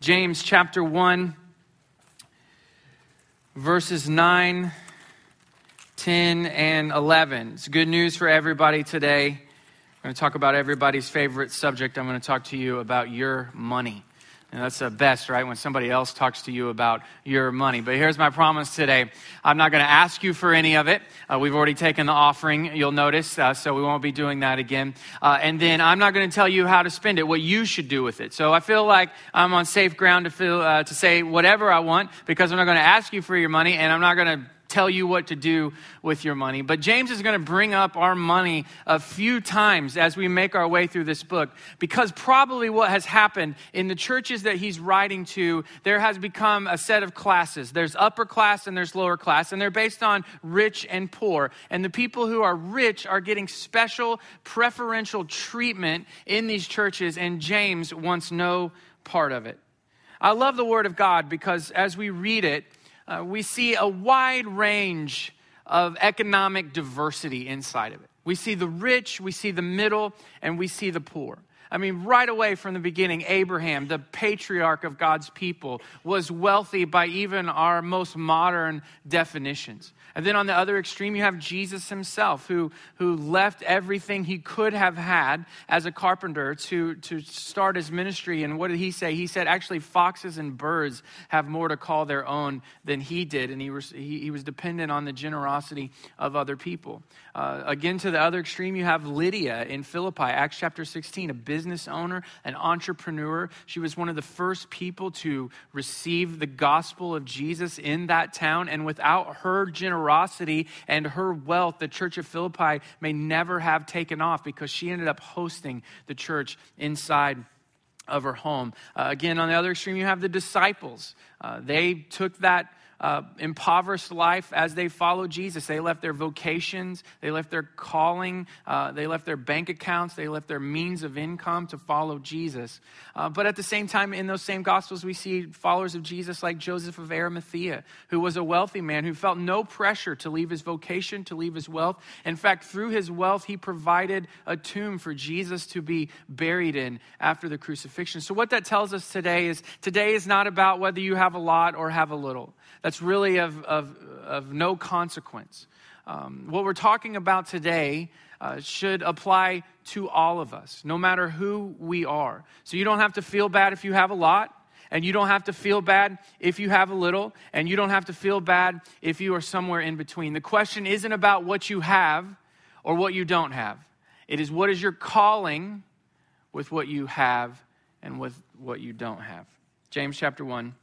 James chapter 1, verses 9, 10, and 11. It's good news for everybody today. I'm going to talk about everybody's favorite subject. I'm going to talk to you about your money. And that's the best, right? When somebody else talks to you about your money. But here's my promise today I'm not going to ask you for any of it. Uh, we've already taken the offering, you'll notice, uh, so we won't be doing that again. Uh, and then I'm not going to tell you how to spend it, what you should do with it. So I feel like I'm on safe ground to, feel, uh, to say whatever I want because I'm not going to ask you for your money and I'm not going to tell you what to do with your money. But James is going to bring up our money a few times as we make our way through this book because probably what has happened in the churches that he's writing to, there has become a set of classes. There's upper class and there's lower class, and they're based on rich and poor. And the people who are rich are getting special preferential treatment in these churches, and James wants no part of it. I love the Word of God because as we read it, uh, we see a wide range of economic diversity inside of it. We see the rich, we see the middle, and we see the poor. I mean, right away from the beginning, Abraham, the patriarch of God's people, was wealthy by even our most modern definitions. And then on the other extreme, you have Jesus himself, who, who left everything he could have had as a carpenter to, to start his ministry. And what did he say? He said, actually, foxes and birds have more to call their own than he did. And he was, he, he was dependent on the generosity of other people. Uh, again, to the other extreme, you have Lydia in Philippi, Acts chapter 16, a business owner, an entrepreneur. She was one of the first people to receive the gospel of Jesus in that town. And without her generosity and her wealth, the church of Philippi may never have taken off because she ended up hosting the church inside of her home. Uh, again, on the other extreme, you have the disciples. Uh, they took that uh, impoverished life as they followed Jesus. They left their vocations, they left their calling, uh, they left their bank accounts, they left their means of income to follow Jesus. Uh, but at the same time, in those same Gospels, we see followers of Jesus like Joseph of Arimathea, who was a wealthy man who felt no pressure to leave his vocation, to leave his wealth. In fact, through his wealth, he provided a tomb for Jesus to be buried in after the crucifixion. So, what that tells us today is today is not about whether you have a lot or have a little that's really of, of, of no consequence. Um, what we're talking about today uh, should apply to all of us, no matter who we are. So you don't have to feel bad if you have a lot, and you don't have to feel bad if you have a little, and you don't have to feel bad if you are somewhere in between. The question isn't about what you have or what you don't have, it is what is your calling with what you have and with what you don't have. James chapter 1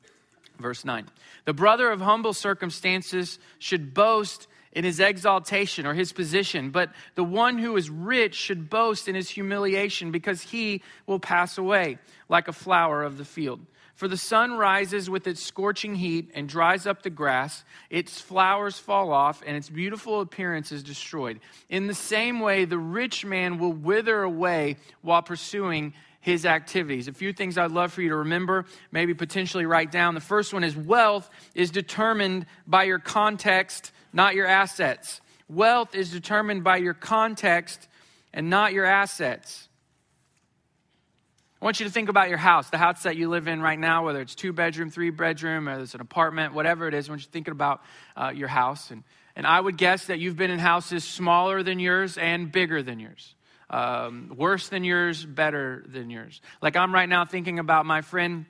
Verse 9 The brother of humble circumstances should boast in his exaltation or his position, but the one who is rich should boast in his humiliation because he will pass away like a flower of the field. For the sun rises with its scorching heat and dries up the grass, its flowers fall off, and its beautiful appearance is destroyed. In the same way, the rich man will wither away while pursuing his activities. A few things I'd love for you to remember, maybe potentially write down. The first one is wealth is determined by your context, not your assets. Wealth is determined by your context and not your assets. I want you to think about your house, the house that you live in right now, whether it's two bedroom, three bedroom, or it's an apartment, whatever it is. Want you thinking about uh, your house. And, and I would guess that you've been in houses smaller than yours and bigger than yours um, worse than yours, better than yours. Like I'm right now thinking about my friend.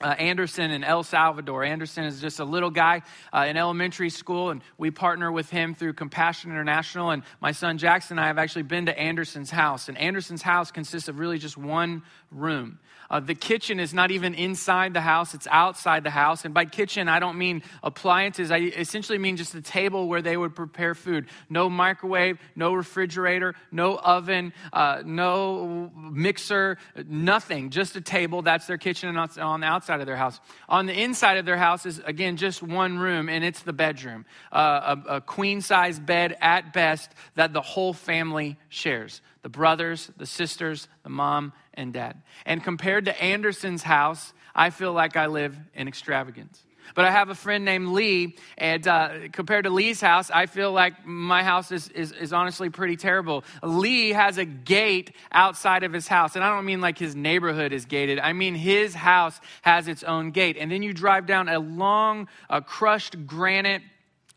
Uh, Anderson in El Salvador. Anderson is just a little guy uh, in elementary school, and we partner with him through Compassion International. And my son Jackson and I have actually been to Anderson's house. And Anderson's house consists of really just one room. Uh, the kitchen is not even inside the house, it's outside the house. And by kitchen, I don't mean appliances. I essentially mean just a table where they would prepare food. No microwave, no refrigerator, no oven, uh, no mixer, nothing. Just a table. That's their kitchen on the outside of their house. On the inside of their house is, again, just one room, and it's the bedroom. Uh, a, a queen size bed at best that the whole family shares the brothers, the sisters, the mom, and dad. And compared to Anderson's house, I feel like I live in extravagance. But I have a friend named Lee, and uh, compared to Lee's house, I feel like my house is, is, is honestly pretty terrible. Lee has a gate outside of his house, and I don't mean like his neighborhood is gated, I mean his house has its own gate. And then you drive down a long, uh, crushed granite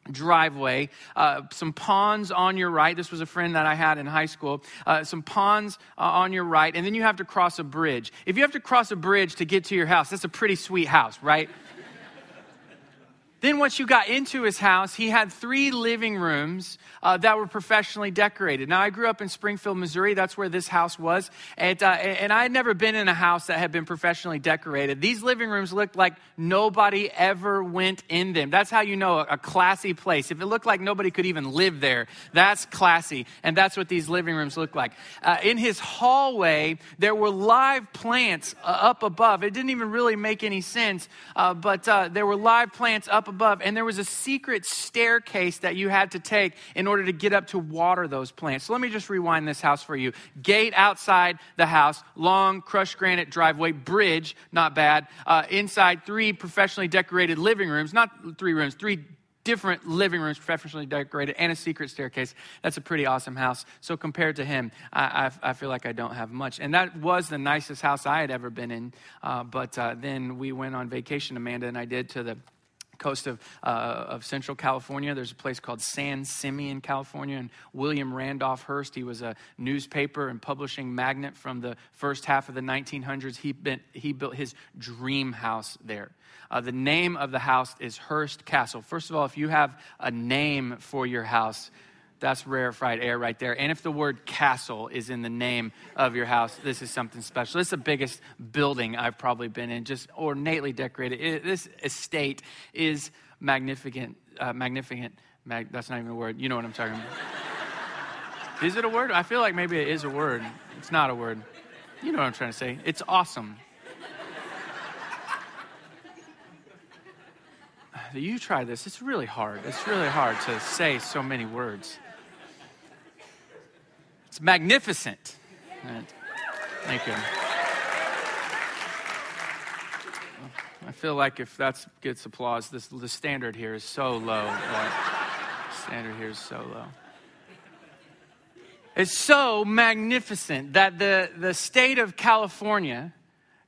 driveway, uh, some ponds on your right. This was a friend that I had in high school. Uh, some ponds uh, on your right, and then you have to cross a bridge. If you have to cross a bridge to get to your house, that's a pretty sweet house, right? Then, once you got into his house, he had three living rooms uh, that were professionally decorated. Now, I grew up in Springfield, Missouri. That's where this house was. And, uh, and I had never been in a house that had been professionally decorated. These living rooms looked like nobody ever went in them. That's how you know a, a classy place. If it looked like nobody could even live there, that's classy. And that's what these living rooms look like. Uh, in his hallway, there were live plants uh, up above. It didn't even really make any sense, uh, but uh, there were live plants up and there was a secret staircase that you had to take in order to get up to water those plants. So let me just rewind this house for you. Gate outside the house, long crushed granite driveway, bridge, not bad. Uh, inside, three professionally decorated living rooms, not three rooms, three different living rooms professionally decorated and a secret staircase that's a pretty awesome house so compared to him i, I, I feel like i don't have much and that was the nicest house i had ever been in uh, but uh, then we went on vacation amanda and i did to the coast of, uh, of Central California. There's a place called San Simeon, California. And William Randolph Hearst, he was a newspaper and publishing magnate from the first half of the 1900s. He, been, he built his dream house there. Uh, the name of the house is Hearst Castle. First of all, if you have a name for your house, that's rarefied air right there. And if the word castle is in the name of your house, this is something special. This is the biggest building I've probably been in, just ornately decorated. It, this estate is magnificent. Uh, magnificent. Mag, that's not even a word. You know what I'm talking about. is it a word? I feel like maybe it is a word. It's not a word. You know what I'm trying to say. It's awesome. You try this. It's really hard. It's really hard to say so many words. It's magnificent. Thank you. I feel like if that gets applause, this, the standard here is so low. standard here is so low. It's so magnificent that the, the state of California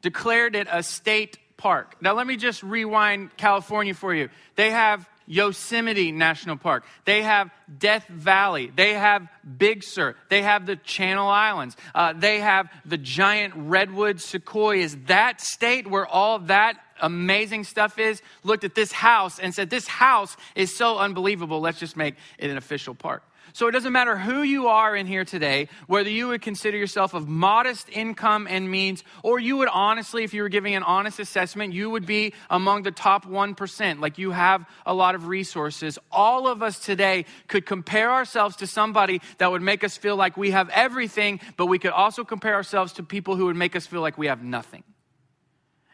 declared it a state park. Now, let me just rewind California for you. They have Yosemite National Park. They have Death Valley. They have Big Sur. They have the Channel Islands. Uh, they have the giant redwood sequoias. That state where all that amazing stuff is looked at this house and said, This house is so unbelievable. Let's just make it an official park. So it doesn't matter who you are in here today, whether you would consider yourself of modest income and means, or you would honestly, if you were giving an honest assessment, you would be among the top 1%, like you have a lot of resources. All of us today could compare ourselves to somebody that would make us feel like we have everything, but we could also compare ourselves to people who would make us feel like we have nothing.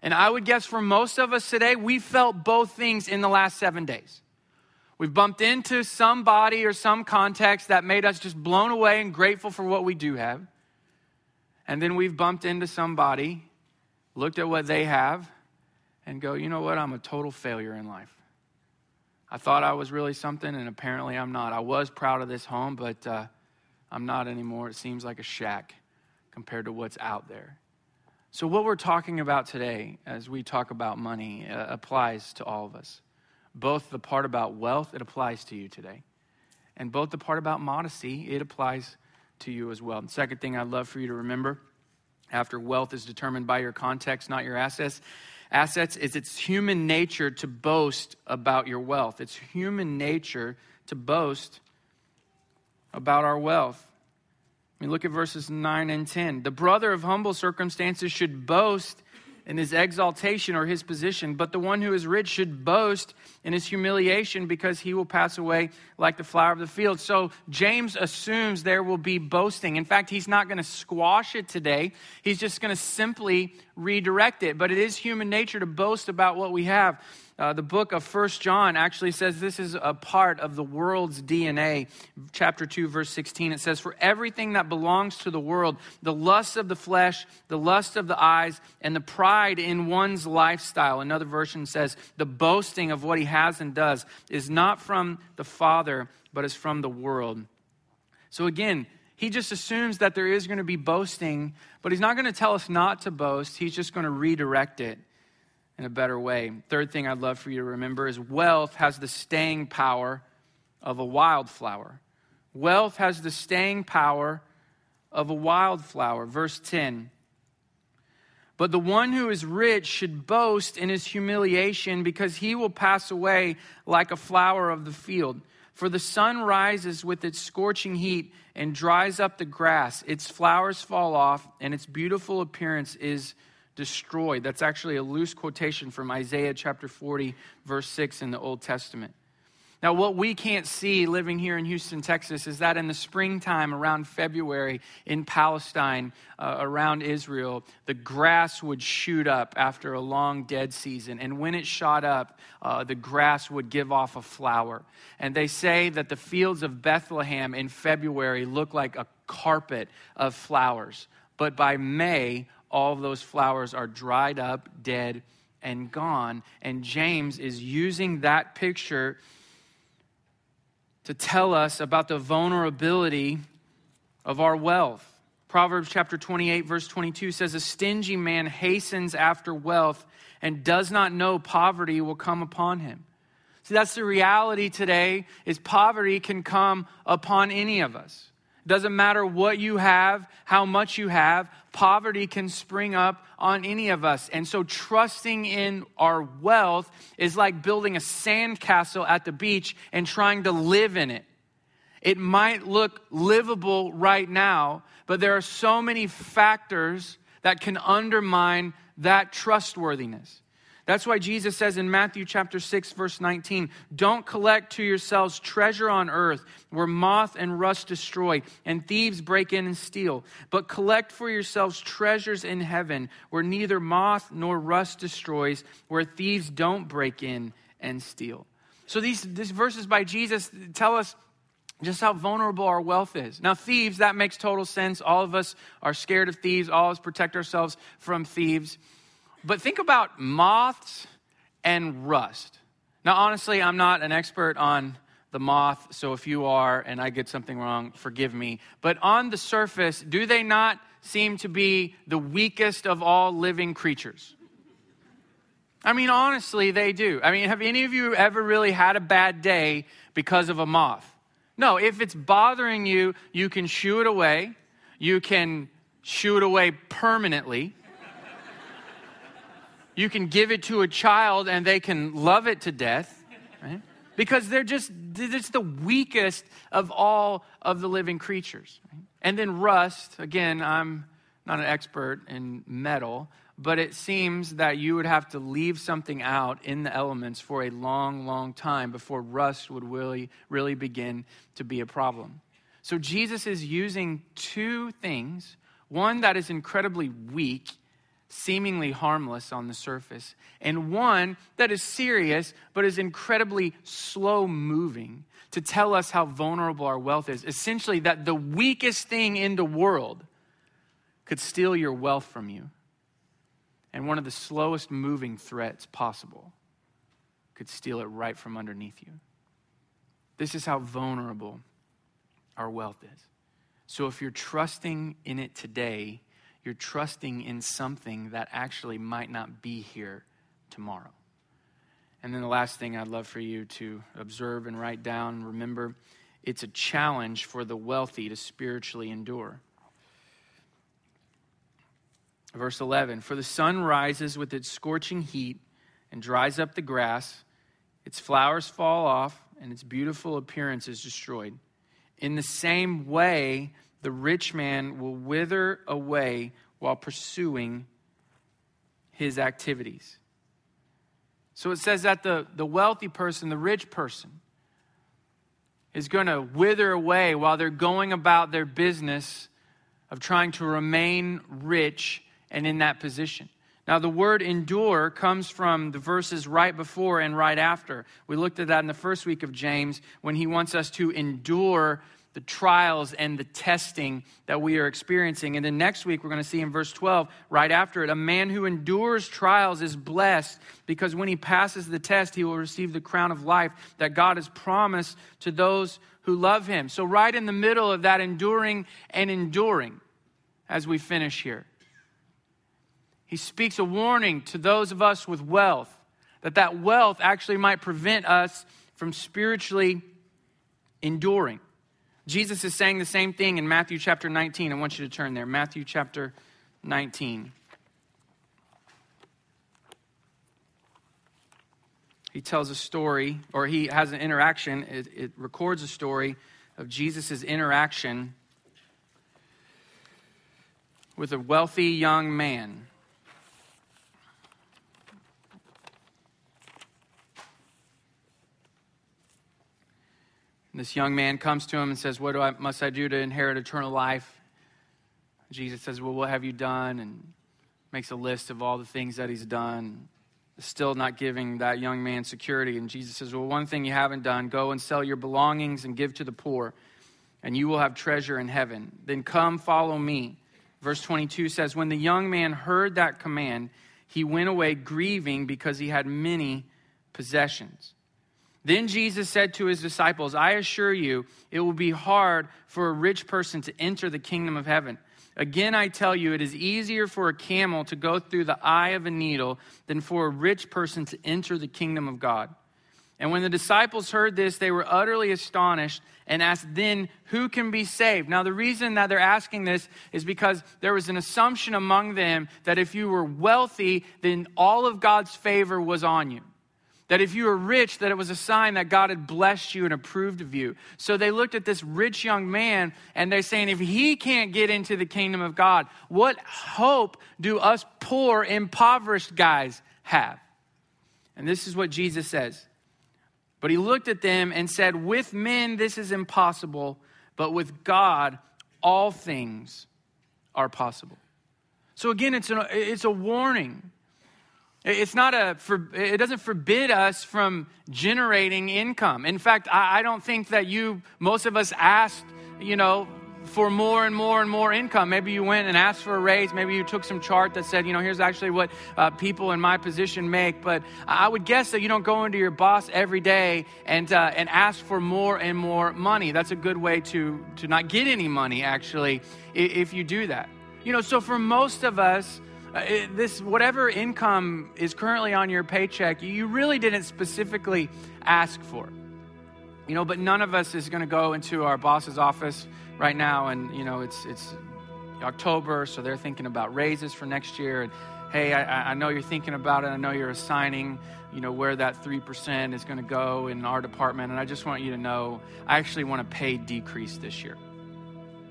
And I would guess for most of us today, we felt both things in the last seven days. We've bumped into somebody or some context that made us just blown away and grateful for what we do have. And then we've bumped into somebody, looked at what they have, and go, you know what? I'm a total failure in life. I thought I was really something, and apparently I'm not. I was proud of this home, but uh, I'm not anymore. It seems like a shack compared to what's out there. So, what we're talking about today, as we talk about money, uh, applies to all of us both the part about wealth, it applies to you today. And both the part about modesty, it applies to you as well. The second thing I'd love for you to remember after wealth is determined by your context, not your assets, assets is it's human nature to boast about your wealth. It's human nature to boast about our wealth. I mean, look at verses 9 and 10. The brother of humble circumstances should boast in his exaltation or his position, but the one who is rich should boast in his humiliation because he will pass away like the flower of the field. So James assumes there will be boasting. In fact, he's not going to squash it today, he's just going to simply redirect it. But it is human nature to boast about what we have. Uh, the book of First John actually says this is a part of the world's DNA. Chapter 2, verse 16, it says, For everything that belongs to the world, the lust of the flesh, the lust of the eyes, and the pride in one's lifestyle, another version says, the boasting of what he has and does, is not from the Father, but is from the world. So again, he just assumes that there is going to be boasting, but he's not going to tell us not to boast. He's just going to redirect it in a better way. Third thing I'd love for you to remember is wealth has the staying power of a wildflower. Wealth has the staying power of a wildflower. Verse 10. But the one who is rich should boast in his humiliation because he will pass away like a flower of the field. For the sun rises with its scorching heat and dries up the grass. Its flowers fall off, and its beautiful appearance is destroyed. That's actually a loose quotation from Isaiah chapter 40, verse 6 in the Old Testament. Now, what we can't see living here in Houston, Texas, is that in the springtime, around February, in Palestine, uh, around Israel, the grass would shoot up after a long dead season. And when it shot up, uh, the grass would give off a flower. And they say that the fields of Bethlehem in February look like a carpet of flowers. But by May, all those flowers are dried up, dead, and gone. And James is using that picture to tell us about the vulnerability of our wealth. Proverbs chapter 28 verse 22 says a stingy man hastens after wealth and does not know poverty will come upon him. See that's the reality today is poverty can come upon any of us. Doesn't matter what you have, how much you have, poverty can spring up on any of us. And so, trusting in our wealth is like building a sandcastle at the beach and trying to live in it. It might look livable right now, but there are so many factors that can undermine that trustworthiness. That's why Jesus says in Matthew chapter 6 verse 19, "Don't collect to yourselves treasure on earth where moth and rust destroy and thieves break in and steal, but collect for yourselves treasures in heaven where neither moth nor rust destroys, where thieves don't break in and steal." So these, these verses by Jesus tell us just how vulnerable our wealth is. Now, thieves, that makes total sense. All of us are scared of thieves, all of us protect ourselves from thieves. But think about moths and rust. Now, honestly, I'm not an expert on the moth, so if you are and I get something wrong, forgive me. But on the surface, do they not seem to be the weakest of all living creatures? I mean, honestly, they do. I mean, have any of you ever really had a bad day because of a moth? No, if it's bothering you, you can shoo it away. You can shoo it away permanently. You can give it to a child and they can love it to death, right? Because they're just, it's the weakest of all of the living creatures. Right? And then rust, again, I'm not an expert in metal, but it seems that you would have to leave something out in the elements for a long, long time before rust would really, really begin to be a problem. So Jesus is using two things one that is incredibly weak seemingly harmless on the surface, and one that is serious but is incredibly slow moving to tell us how vulnerable our wealth is. Essentially, that the weakest thing in the world could steal your wealth from you, and one of the slowest moving threats possible could steal it right from underneath you. This is how vulnerable our wealth is. So if you're trusting in it today, you're trusting in something that actually might not be here tomorrow. And then the last thing I'd love for you to observe and write down, remember, it's a challenge for the wealthy to spiritually endure. Verse 11 For the sun rises with its scorching heat and dries up the grass, its flowers fall off, and its beautiful appearance is destroyed. In the same way, the rich man will wither away while pursuing his activities. So it says that the, the wealthy person, the rich person, is going to wither away while they're going about their business of trying to remain rich and in that position. Now, the word endure comes from the verses right before and right after. We looked at that in the first week of James when he wants us to endure the trials and the testing that we are experiencing. And then next week, we're going to see in verse 12, right after it, a man who endures trials is blessed because when he passes the test, he will receive the crown of life that God has promised to those who love him. So, right in the middle of that enduring and enduring, as we finish here, he speaks a warning to those of us with wealth that that wealth actually might prevent us from spiritually enduring. Jesus is saying the same thing in Matthew chapter 19. I want you to turn there. Matthew chapter 19. He tells a story, or he has an interaction. It, it records a story of Jesus' interaction with a wealthy young man. This young man comes to him and says, What do I, must I do to inherit eternal life? Jesus says, Well, what have you done? And makes a list of all the things that he's done. Still not giving that young man security. And Jesus says, Well, one thing you haven't done go and sell your belongings and give to the poor, and you will have treasure in heaven. Then come follow me. Verse 22 says, When the young man heard that command, he went away grieving because he had many possessions. Then Jesus said to his disciples, I assure you, it will be hard for a rich person to enter the kingdom of heaven. Again, I tell you, it is easier for a camel to go through the eye of a needle than for a rich person to enter the kingdom of God. And when the disciples heard this, they were utterly astonished and asked, Then who can be saved? Now, the reason that they're asking this is because there was an assumption among them that if you were wealthy, then all of God's favor was on you. That if you were rich, that it was a sign that God had blessed you and approved of you. So they looked at this rich young man and they're saying, if he can't get into the kingdom of God, what hope do us poor, impoverished guys have? And this is what Jesus says. But he looked at them and said, With men this is impossible, but with God all things are possible. So again, it's, a it's a warning it's not a, it doesn't forbid us from generating income. In fact, I, don't think that you, most of us asked, you know, for more and more and more income. Maybe you went and asked for a raise. Maybe you took some chart that said, you know, here's actually what uh, people in my position make. But I would guess that you don't go into your boss every day and uh, and ask for more and more money. That's a good way to to not get any money, actually, if you do that. You know, so for most of us, uh, this whatever income is currently on your paycheck, you really didn't specifically ask for. You know, but none of us is going to go into our boss's office right now, and you know it's it's October, so they're thinking about raises for next year. And hey, I, I know you're thinking about it. I know you're assigning, you know, where that three percent is going to go in our department, and I just want you to know, I actually want a pay decrease this year.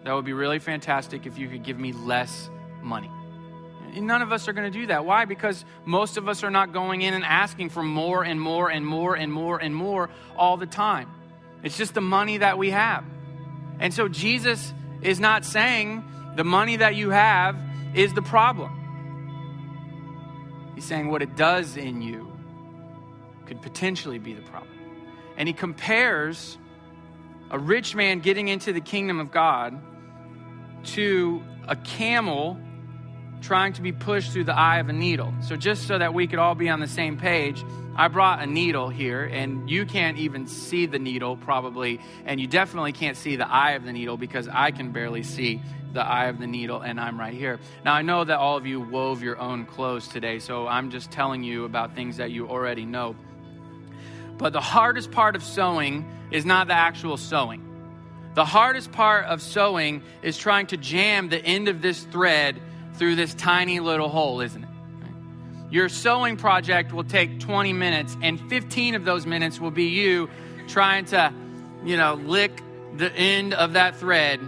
That would be really fantastic if you could give me less money. None of us are going to do that. Why? Because most of us are not going in and asking for more and more and more and more and more all the time. It's just the money that we have. And so Jesus is not saying the money that you have is the problem. He's saying what it does in you could potentially be the problem. And he compares a rich man getting into the kingdom of God to a camel trying to be pushed through the eye of a needle. So, just so that we could all be on the same page, I brought a needle here, and you can't even see the needle probably, and you definitely can't see the eye of the needle because I can barely see the eye of the needle, and I'm right here. Now, I know that all of you wove your own clothes today, so I'm just telling you about things that you already know. But the hardest part of sewing is not the actual sewing. The hardest part of sewing is trying to jam the end of this thread through this tiny little hole, isn't it? Your sewing project will take 20 minutes, and 15 of those minutes will be you trying to, you know, lick the end of that thread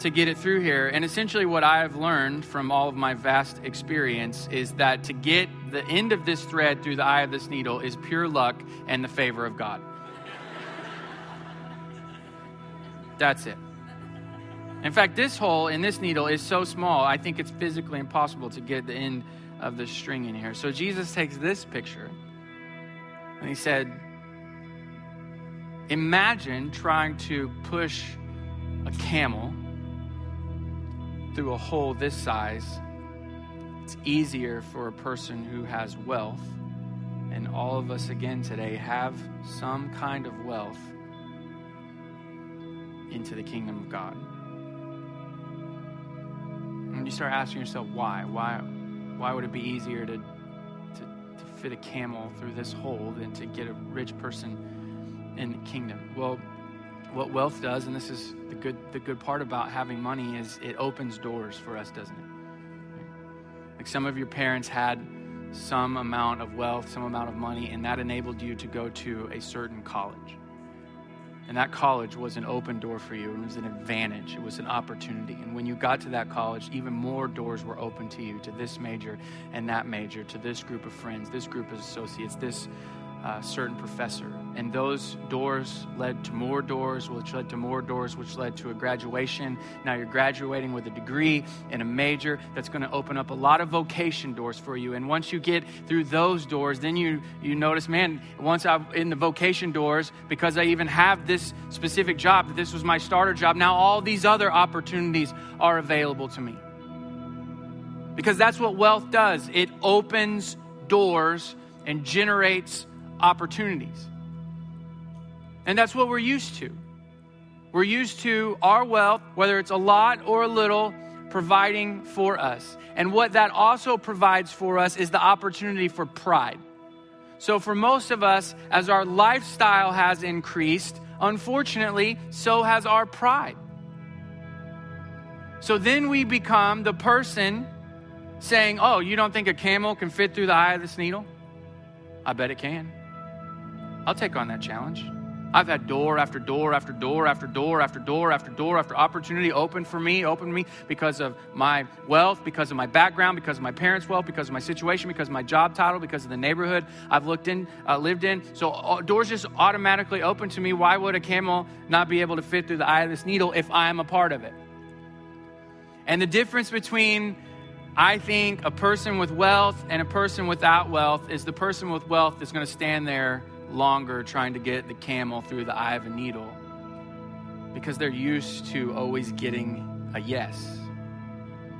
to get it through here. And essentially, what I've learned from all of my vast experience is that to get the end of this thread through the eye of this needle is pure luck and the favor of God. That's it. In fact, this hole in this needle is so small, I think it's physically impossible to get the end of the string in here. So Jesus takes this picture and he said, Imagine trying to push a camel through a hole this size. It's easier for a person who has wealth. And all of us, again, today have some kind of wealth into the kingdom of God. And you start asking yourself, why? Why, why would it be easier to, to, to fit a camel through this hole than to get a rich person in the kingdom? Well, what wealth does, and this is the good, the good part about having money, is it opens doors for us, doesn't it? Like some of your parents had some amount of wealth, some amount of money, and that enabled you to go to a certain college. And that college was an open door for you. It was an advantage. It was an opportunity. And when you got to that college, even more doors were open to you to this major and that major, to this group of friends, this group of associates, this uh, certain professor. And those doors led to more doors, which led to more doors, which led to a graduation. Now you're graduating with a degree and a major that's going to open up a lot of vocation doors for you. And once you get through those doors, then you, you notice, man, once I'm in the vocation doors, because I even have this specific job, that this was my starter job, now all these other opportunities are available to me. Because that's what wealth does it opens doors and generates opportunities. And that's what we're used to. We're used to our wealth, whether it's a lot or a little, providing for us. And what that also provides for us is the opportunity for pride. So, for most of us, as our lifestyle has increased, unfortunately, so has our pride. So then we become the person saying, Oh, you don't think a camel can fit through the eye of this needle? I bet it can. I'll take on that challenge. I've had door after door after door after door after door after door after opportunity open for me, open me because of my wealth, because of my background, because of my parents' wealth, because of my situation, because of my job title, because of the neighborhood I've looked in, uh, lived in. So uh, doors just automatically open to me. Why would a camel not be able to fit through the eye of this needle if I am a part of it? And the difference between I think a person with wealth and a person without wealth is the person with wealth is going to stand there longer trying to get the camel through the eye of a needle because they're used to always getting a yes.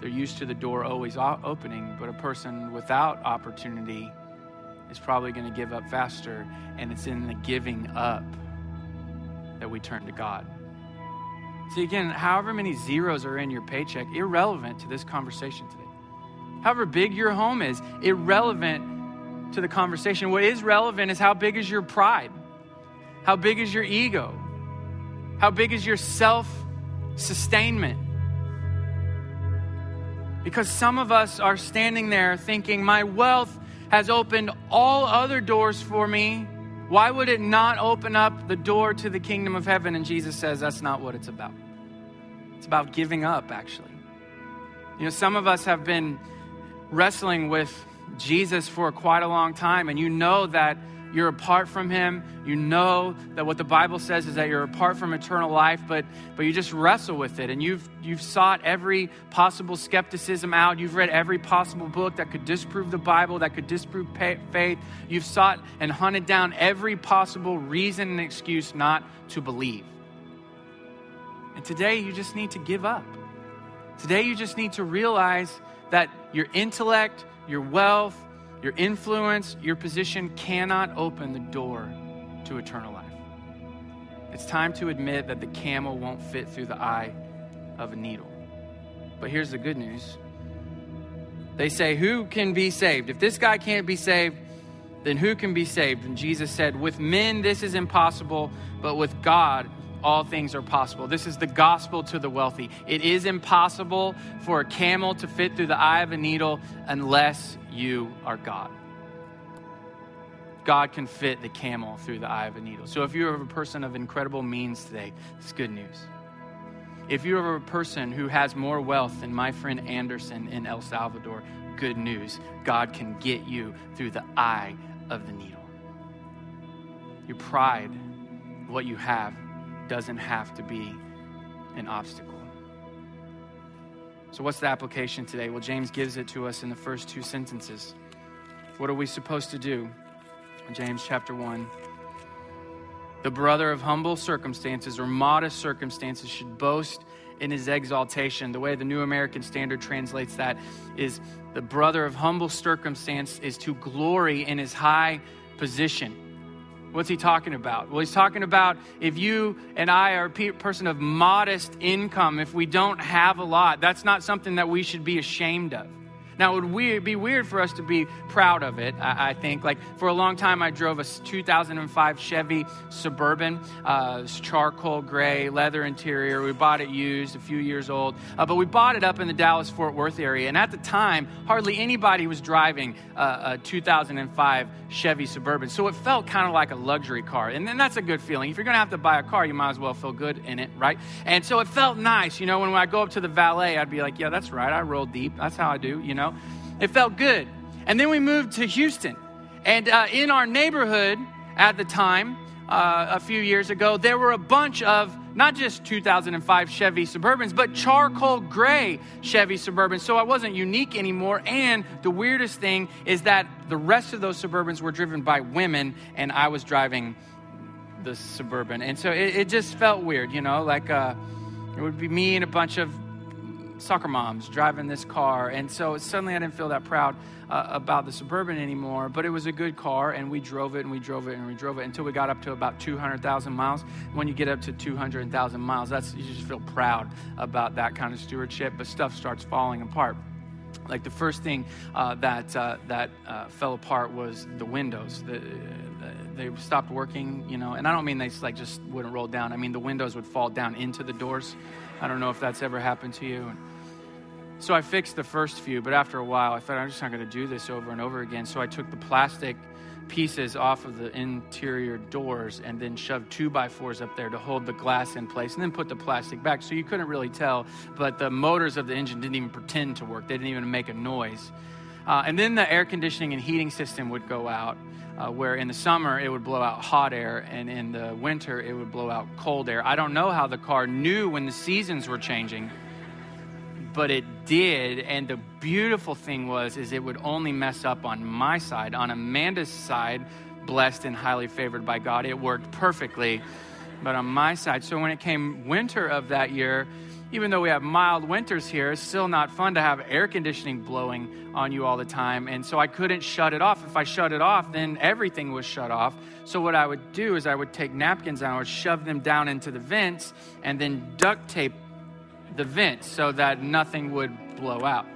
They're used to the door always opening, but a person without opportunity is probably going to give up faster, and it's in the giving up that we turn to God. See, again, however many zeros are in your paycheck, irrelevant to this conversation today. However big your home is, irrelevant to the conversation. What is relevant is how big is your pride? How big is your ego? How big is your self sustainment? Because some of us are standing there thinking, my wealth has opened all other doors for me. Why would it not open up the door to the kingdom of heaven? And Jesus says that's not what it's about. It's about giving up, actually. You know, some of us have been wrestling with Jesus for quite a long time, and you know that you're apart from him. You know that what the bible says is that you're apart from eternal life but but you just wrestle with it and you've you've sought every possible skepticism out. You've read every possible book that could disprove the bible that could disprove faith. You've sought and hunted down every possible reason and excuse not to believe. And today you just need to give up. Today you just need to realize that your intellect your wealth, your influence, your position cannot open the door to eternal life. It's time to admit that the camel won't fit through the eye of a needle. But here's the good news they say, Who can be saved? If this guy can't be saved, then who can be saved? And Jesus said, With men this is impossible, but with God all things are possible. This is the gospel to the wealthy. It is impossible for a camel to fit through the eye of a needle unless you are God. God can fit the camel through the eye of a needle. So if you're a person of incredible means today, it's good news. If you're a person who has more wealth than my friend Anderson in El Salvador, good news. God can get you through the eye of the needle. Your pride, what you have, doesn't have to be an obstacle. So, what's the application today? Well, James gives it to us in the first two sentences. What are we supposed to do? James chapter 1. The brother of humble circumstances or modest circumstances should boast in his exaltation. The way the New American Standard translates that is the brother of humble circumstance is to glory in his high position. What's he talking about? Well, he's talking about if you and I are a person of modest income, if we don't have a lot, that's not something that we should be ashamed of. Now, it would be weird for us to be proud of it, I, think. Like, for a long time, I drove a 2005 Chevy Suburban, uh, charcoal gray, leather interior. We bought it used, a few years old. Uh, but we bought it up in the Dallas Fort Worth area. And at the time, hardly anybody was driving uh, a 2005 Chevy Suburban. So it felt kind of like a luxury car. And then that's a good feeling. If you're going to have to buy a car, you might as well feel good in it, right? And so it felt nice. You know, when I go up to the valet, I'd be like, yeah, that's right. I roll deep. That's how I do, you know know? It felt good. And then we moved to Houston. And uh, in our neighborhood at the time, uh, a few years ago, there were a bunch of not just 2005 Chevy Suburbans, but charcoal gray Chevy Suburbans. So I wasn't unique anymore. And the weirdest thing is that the rest of those Suburbans were driven by women, and I was driving the Suburban. And so it, it just felt weird, you know, like uh, it would be me and a bunch of soccer moms driving this car. And so suddenly I didn't feel that proud uh, about the Suburban anymore, but it was a good car and we drove it and we drove it and we drove it until we got up to about 200,000 miles. When you get up to 200,000 miles, that's you just feel proud about that kind of stewardship, but stuff starts falling apart like the first thing uh, that uh, that uh, fell apart was the windows. The, they stopped working, you know, and I don't mean they like just wouldn't roll down. I mean the windows would fall down into the doors. I don't know if that's ever happened to you. So I fixed the first few, but after a while, I thought I'm just not going to do this over and over again. So I took the plastic pieces off of the interior doors and then shoved two by fours up there to hold the glass in place and then put the plastic back. So you couldn't really tell, but the motors of the engine didn't even pretend to work, they didn't even make a noise. Uh, and then the air conditioning and heating system would go out, uh, where in the summer it would blow out hot air, and in the winter it would blow out cold air. I don't know how the car knew when the seasons were changing but it did and the beautiful thing was is it would only mess up on my side on amanda's side blessed and highly favored by god. It worked perfectly. But on my side so when it came winter of that year even though we have mild winters here it's still not fun to have air conditioning blowing on you all the time. And so i couldn't shut it off. If i shut it off then everything was shut off. So what i would do is i would take napkins and i would shove them down into the vents and then duct tape the vents so that nothing would blow out.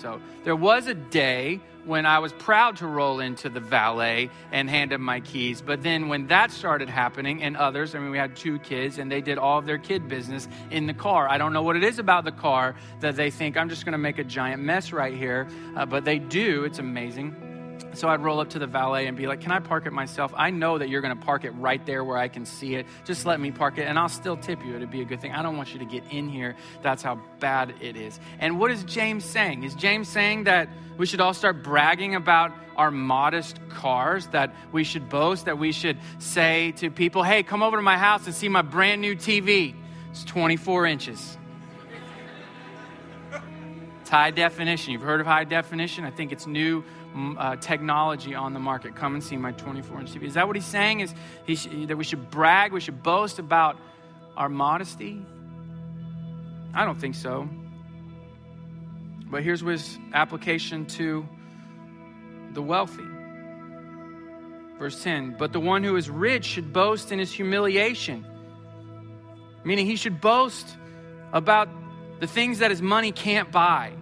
So there was a day when I was proud to roll into the valet and hand him my keys. But then when that started happening, and others, I mean, we had two kids and they did all of their kid business in the car. I don't know what it is about the car that they think I'm just going to make a giant mess right here, uh, but they do. It's amazing. So I'd roll up to the valet and be like, Can I park it myself? I know that you're going to park it right there where I can see it. Just let me park it and I'll still tip you. It'd be a good thing. I don't want you to get in here. That's how bad it is. And what is James saying? Is James saying that we should all start bragging about our modest cars, that we should boast, that we should say to people, Hey, come over to my house and see my brand new TV? It's 24 inches. It's high definition. You've heard of high definition? I think it's new uh, technology on the market. Come and see my 24 inch TV. Is that what he's saying? Is he sh- that we should brag, we should boast about our modesty? I don't think so. But here's his application to the wealthy. Verse 10 But the one who is rich should boast in his humiliation, meaning he should boast about the things that his money can't buy,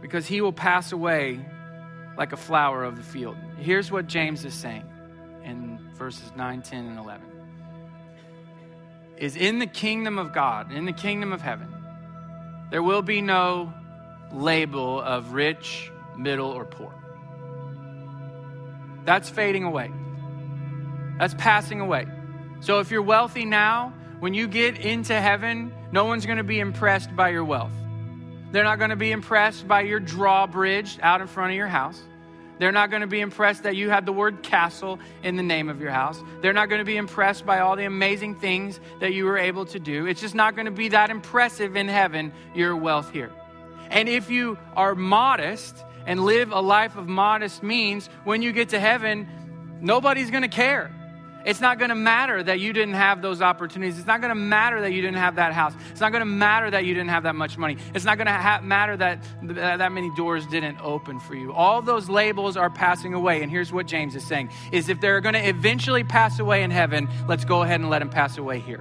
because he will pass away like a flower of the field. Here's what James is saying in verses 9, 10, and 11. Is in the kingdom of God, in the kingdom of heaven, there will be no label of rich, middle, or poor. That's fading away. That's passing away. So if you're wealthy now, when you get into heaven, no one's going to be impressed by your wealth. They're not going to be impressed by your drawbridge out in front of your house. They're not going to be impressed that you had the word castle in the name of your house. They're not going to be impressed by all the amazing things that you were able to do. It's just not going to be that impressive in heaven, your wealth here. And if you are modest and live a life of modest means, when you get to heaven, nobody's going to care. It's not going to matter that you didn't have those opportunities. It's not going to matter that you didn't have that house. It's not going to matter that you didn't have that much money. It's not going to ha- matter that that many doors didn't open for you. All those labels are passing away. And here's what James is saying is if they're going to eventually pass away in heaven, let's go ahead and let them pass away here.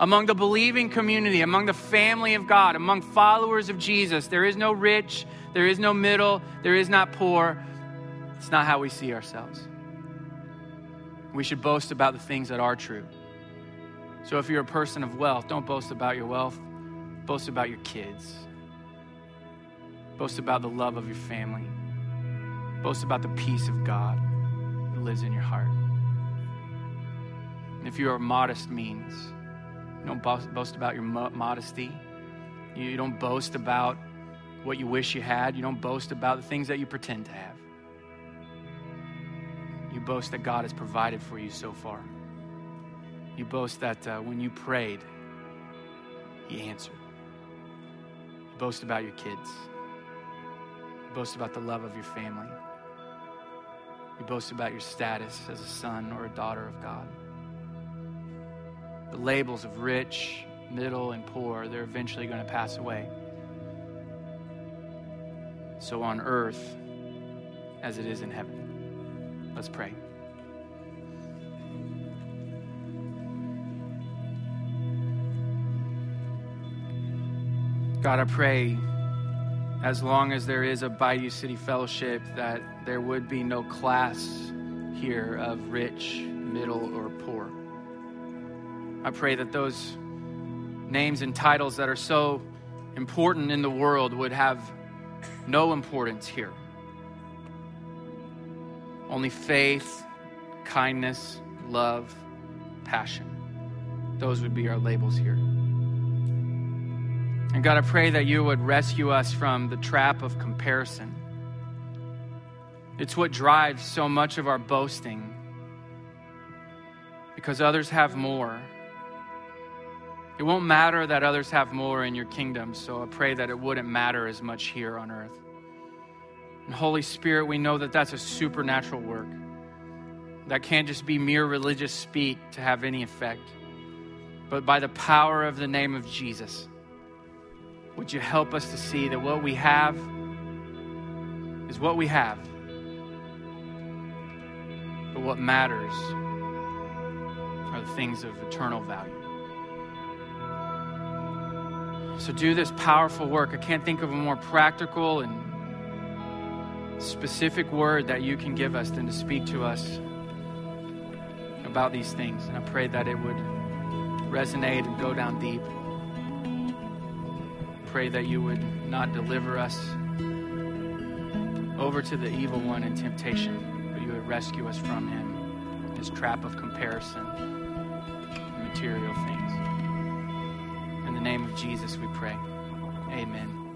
Among the believing community, among the family of God, among followers of Jesus, there is no rich, there is no middle, there is not poor. It's not how we see ourselves. We should boast about the things that are true. So if you're a person of wealth, don't boast about your wealth, boast about your kids. Boast about the love of your family. Boast about the peace of God that lives in your heart. And if you are modest means, don't boast, about your mo- modesty. You don't boast about what you wish you had. You don't boast about the things that you pretend to have. You boast that God has provided for you so far. You boast that uh, when you prayed, He answered. You boast about your kids. You boast about the love of your family. You boast about your status as a son or a daughter of God. The labels of rich, middle, and poor, they're eventually going to pass away. So on earth, as it is in heaven. Let's pray. God, I pray as long as there is a Bayou City Fellowship that there would be no class here of rich, middle, or poor. I pray that those names and titles that are so important in the world would have no importance here. Only faith, kindness, love, passion. Those would be our labels here. And God, I pray that you would rescue us from the trap of comparison. It's what drives so much of our boasting because others have more. It won't matter that others have more in your kingdom, so I pray that it wouldn't matter as much here on earth. And Holy Spirit, we know that that's a supernatural work. That can't just be mere religious speak to have any effect. But by the power of the name of Jesus, would you help us to see that what we have is what we have? But what matters are the things of eternal value. So do this powerful work. I can't think of a more practical and specific word that you can give us than to speak to us about these things. And I pray that it would resonate and go down deep. Pray that you would not deliver us over to the evil one in temptation, but you would rescue us from him, his trap of comparison, material things. In the name of Jesus, we pray. Amen.